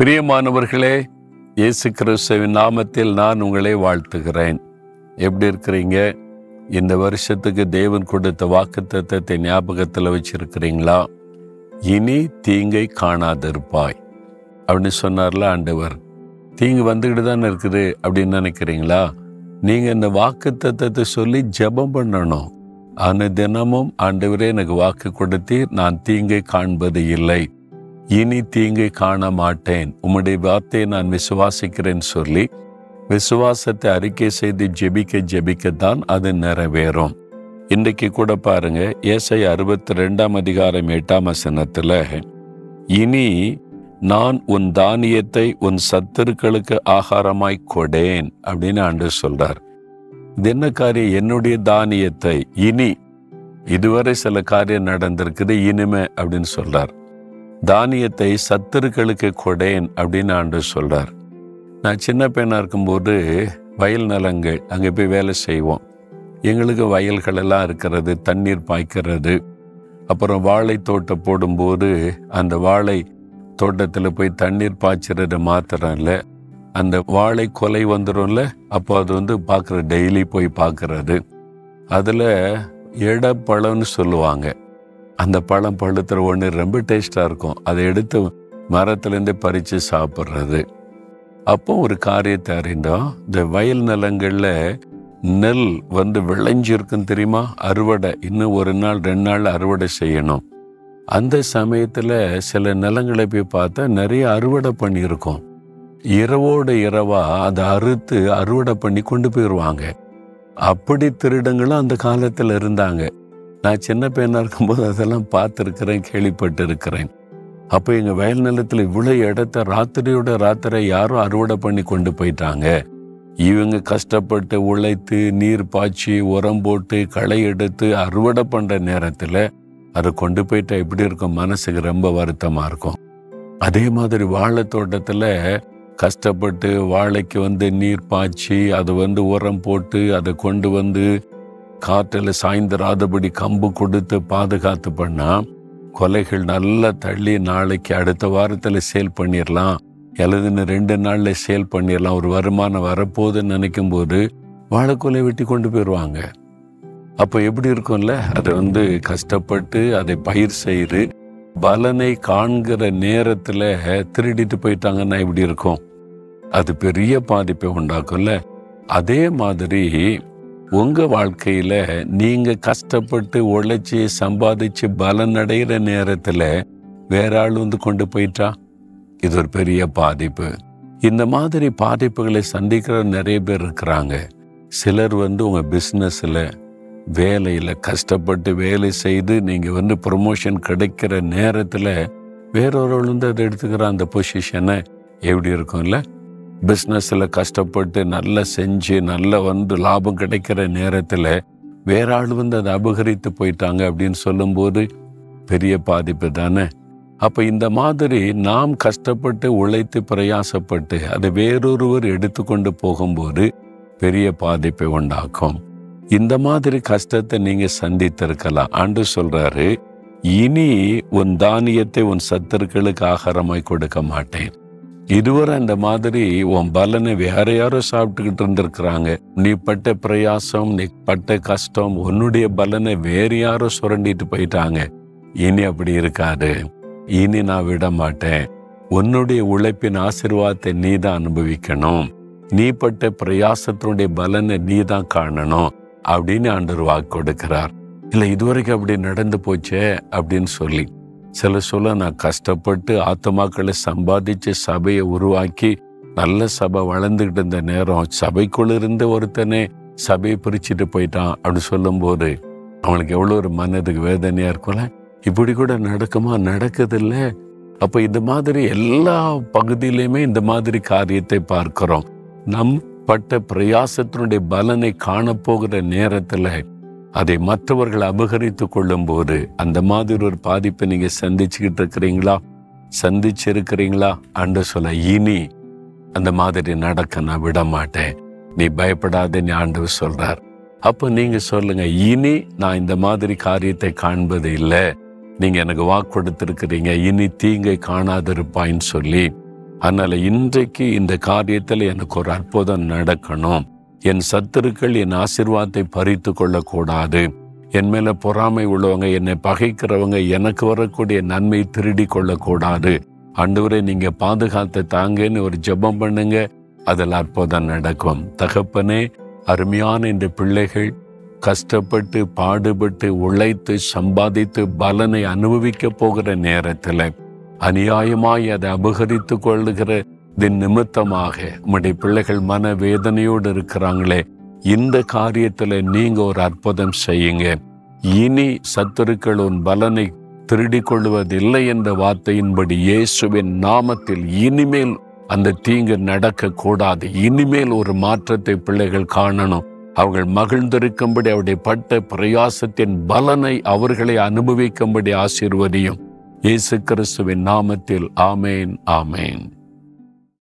பிரியமானவர்களே இயேசு கிறிஸ்துவின் நாமத்தில் நான் உங்களை வாழ்த்துகிறேன். எப்படி இருக்கிறீங்க? இந்த வருஷத்துக்கு தேவன் கொடுத்த வாக்குத்தத்தை ஞாபகத்தில் வச்சிருக்கிறீங்களா? இனி தீங்கை காணாதிருப்பாய். அப்படின்னு சொன்னார்ல ஆண்டவர். தீங்கு வந்துக்கிட்டு தானே இருக்குது அப்படின்னு நினைக்கிறீங்களா? நீங்கள் இந்த வாக்குத்தத்தை சொல்லி ஜெபம் பண்ணணும். ஆனால் தினமும் ஆண்டவரே எனக்கு வாக்கு கொடுத்தி நான் தீங்கை காண்பது இல்லை. இனி தீங்கை காண மாட்டேன். உம்முடைய வார்த்தையை நான் விசுவாசிக்கிறேன் சொல்லி விசுவாசத்தை அறிக்கை செய்து ஜெபிக்க ஜெபிக்கத்தான் அது நிறைவேறும். இன்றைக்கு கூட பாருங்க ஏசை அறுபத்தி ரெண்டாம் அதிகாரம் எட்டாம் வசனத்தில் இனி நான் உன் தானியத்தை உன் சத்துருக்களுக்கு ஆகாரமாய் கொடேன் அப்படின்னு ஆண்டு சொல்றார். இது என்ன காரியம்? என்னுடைய தானியத்தை. இனி இதுவரை சில காரியம் நடந்திருக்குது இனிமே அப்படின்னு சொல்றார். தானியத்தை சத்துருக்களுக்கு கொடேன் அப்படின்னு ஆண்டு சொல்றார். நான் சின்ன பையனாக இருக்கும்போது வயல் நலங்கள் அங்கே போய் வேலை செய்வோம். எங்களுக்கு வயல்களெல்லாம் இருக்கிறது தண்ணீர் பாய்க்கிறது. அப்புறம் வாழை தோட்டம் போடும்போது அந்த வாழை தோட்டத்தில் போய் தண்ணீர் பாய்ச்சறது மாத்திரம் இல்லை. அந்த வாழை கொலை வந்துடும்ல அப்போ அது வந்து பார்க்குற டெய்லி போய் பார்க்கறது. அதில் எடப்பழம்னு சொல்லுவாங்க. அந்த பழம் பழுத்துற ஒன்று ரொம்ப டேஸ்டாக இருக்கும். அதை எடுத்து மரத்துலேருந்து பறித்து சாப்பிட்றது. அப்போ ஒரு காரியத்தை அறிந்தோம். இந்த வயல் நிலங்களில் நெல் வந்து விளைஞ்சிருக்கும் தெரியுமா? அறுவடை. இன்னும் ஒரு நாள் ரெண்டு நாள் அறுவடை செய்யணும். அந்த சமயத்தில் சில நிலங்களை போய் பார்த்தா நிறைய அறுவடை பண்ணியிருக்கோம். இரவோடு இரவா அதை அறுத்து அறுவடை பண்ணி கொண்டு போயிடுவாங்க அப்படி திருடங்களும் அந்த காலத்தில் இருந்தாங்க. நான் சின்ன பையனாக இருக்கும்போது அதெல்லாம் பார்த்துருக்கிறேன் கேள்விப்பட்டிருக்கிறேன். அப்போ எங்கள் வயல் நிலத்தில் இவ்வளோ இடத்த ராத்திரியோட ராத்திரை யாரும் அறுவடை பண்ணி கொண்டு போயிட்டாங்க. இவங்க கஷ்டப்பட்டு உழைத்து நீர் பாய்ச்சி உரம் போட்டு களை எடுத்து அறுவடை பண்ணுற நேரத்தில் அதை கொண்டு போயிட்டா எப்படி இருக்கும்? மனசுக்கு ரொம்ப வருத்தமாக இருக்கும். அதே மாதிரி வாழை தோட்டத்தில் கஷ்டப்பட்டு வாழைக்கு வந்து நீர் பாய்ச்சி அதை வந்து உரம் போட்டு அதை கொண்டு வந்து காற்றில் சாய்ந்திராதபடி கம்பு கொடுத்து பாதுகாத்து பண்ணா கொலைகள் நல்லா தள்ளி நாளைக்கு அடுத்த வாரத்தில் சேல் பண்ணிடலாம் எழுதுன்னு ரெண்டு நாளில் சேல் பண்ணிடலாம் ஒரு வருமானம் வரப்போகுதுன்னு நினைக்கும் போது வாழைக்கொலை வெட்டி கொண்டு போயிடுவாங்க அப்போ எப்படி இருக்கும்ல? அதை வந்து கஷ்டப்பட்டு அதை பயிர் செய்து பலனை காண்கிற நேரத்தில் திருடிட்டு போயிட்டாங்கன்னா எப்படி இருக்கும்? அது பெரிய பாதிப்பை உண்டாக்கும்ல. அதே மாதிரி உங்க வாழ்க்கையில நீங்க கஷ்டப்பட்டு உழைச்சி சம்பாதிச்சு பலன் அடைகிற நேரத்துல வேற ஆள் வந்து கொண்டு போயிட்டா? இது ஒரு பெரிய பாதிப்பு. இந்த மாதிரி பாதிப்புகளை சந்திக்கிற நிறைய பேர் இருக்கிறாங்க. சிலர் வந்து உங்க பிஸ்னஸ்ல வேலையில கஷ்டப்பட்டு வேலை செய்து நீங்க வந்து ப்ரொமோஷன் கிடைக்கிற நேரத்துல வேறொரு வந்து அதை எடுத்துக்கிற அந்த பொசிஷனை எப்படி இருக்கும்ல? பிஸ்னஸில் கஷ்டப்பட்டு நல்லா செஞ்சு நல்லா வந்து லாபம் கிடைக்கிற நேரத்தில் வேற ஆள் வந்து அதை அபகரித்து போயிட்டாங்க அப்படின்னு சொல்லும்போது பெரிய பாதிப்பு தானே? அப்போ இந்த மாதிரி நாம் கஷ்டப்பட்டு உழைத்து பிரயாசப்பட்டு அதை வேறொருவர் எடுத்துக்கொண்டு போகும்போது பெரிய பாதிப்பை உண்டாக்கும். இந்த மாதிரி கஷ்டத்தை நீங்க சந்தித்திருக்கலாம். ஆண்டு சொல்றாரு இனி உன் தானியத்தை உன் சத்தர்களுக்கு ஆகாரமாய் கொடுக்க மாட்டேன். இதுவரை அந்த மாதிரி உன் பலனை வேற யாரோ சாப்பிட்டுக்கிட்டு இருந்திருக்கிறாங்க. நீ பட்ட பிரயாசம் நீ பட்ட கஷ்டம் உன்னுடைய பலனை வேற யாரோ சுரண்டிட்டு போயிட்டாங்க. இனி அப்படி இருக்காது. இனி நான் விட மாட்டேன். உன்னுடைய உழைப்பின் ஆசிர்வாதத்தை நீ தான் அனுபவிக்கணும். நீ பட்ட பிரயாசத்தினுடைய பலனை நீ தான் காணணும். அப்படின்னு ஆண்டவர் வாக்கு கொடுக்கிறார். இல்லை இதுவரைக்கும் அப்படி நடந்து போச்சே? அப்படின்னு சொல்லி. சில சொல்ல நான் கஷ்டப்பட்டு ஆத்மாக்களை சம்பாதிச்சு சபையை உருவாக்கி நல்ல சபை வளர்ந்துக்கிட்டு இருந்த நேரம் சபைக்குள்ள இருந்த ஒருத்தனே சபையை பிரிச்சுட்டு போயிட்டான் அப்படி சொல்லும்போது அவனுக்கு எவ்வளோ ஒரு மனதுக்கு வேதனையா இருக்கும்ல? இப்படி கூட நடக்குமா? நடக்குதில்ல. அப்போ இந்த மாதிரி எல்லா பகுதியிலையுமே இந்த மாதிரி காரியத்தை பார்க்கிறோம். நம் பட்ட பிரயாசத்தினுடைய பலனை காணப்போகிற நேரத்தில் அதை மற்றவர்கள் அபகரித்து கொள்ளும் போது அந்த மாதிரி ஒரு பாதிப்பை நீங்க சந்திச்சுக்கிட்டு இருக்கிறீங்களா? சந்திச்சிருக்கிறீங்களா? அன்று சொல்ல இனி அந்த மாதிரி நடக்க நான் விட மாட்டேன் நீ பயப்படாதேன்னு ஆண்டவர் சொல்றார். அப்போ நீங்க சொல்லுங்க இனி நான் இந்த மாதிரி காரியத்தை காண்பது இல்லை. நீங்க எனக்கு வாக்கு கொடுத்துருக்கிறீங்க இனி தீங்கை காணாதிருப்பாயின்னு சொல்லி. அதனால இன்றைக்கு இந்த காரியத்தில் எனக்கு ஒரு அற்புதம் நடக்கணும். என் சத்துருக்கள் என் ஆசிர்வாதத்தை பறித்து கொள்ளக்கூடாது. என் மேல பொறாமை உள்ளவங்க என்னை பகைக்கிறவங்க எனக்கு வரக்கூடிய நன்மை திருடி கொள்ளக்கூடாது. அன்றுவரை நீங்க பாதுகாத்து தாங்கன்னு ஒரு ஜெபம் பண்ணுங்க. அதில் அற்புதம் நடக்கும். தகப்பனே அருமையான இந்த பிள்ளைகள் கஷ்டப்பட்டு பாடுபட்டு உழைத்து சம்பாதித்து பலனை அனுபவிக்க போகிற நேரத்தில் அநியாயமாய் அதை அபகரித்து கொள்ளுகிற நிமித்தமாக உம்முடைய பிள்ளைகள் மன வேதனையோடு இருக்கிறாங்களே. இந்த காரியத்துல நீங்க ஒரு அற்புதம் செய்யுங்க. இனி சத்துருக்கள் உன் பலனை திருடி கொள்வதில்லை என்ற வார்த்தையின்படி இயேசுவின் நாமத்தில் இனிமேல் அந்த தீங்கு நடக்க கூடாது இனிமேல் ஒரு மாற்றத்தை பிள்ளைகள் காணணும். அவர்கள் மகிழ்ந்திருக்கும்படி அவருடைய பட்ட பிரயாசத்தின் பலனை அவர்களை அனுபவிக்கும்படி ஆசீர்வதியும். இயேசு கிறிஸ்துவின் நாமத்தில் ஆமேன் ஆமேன்.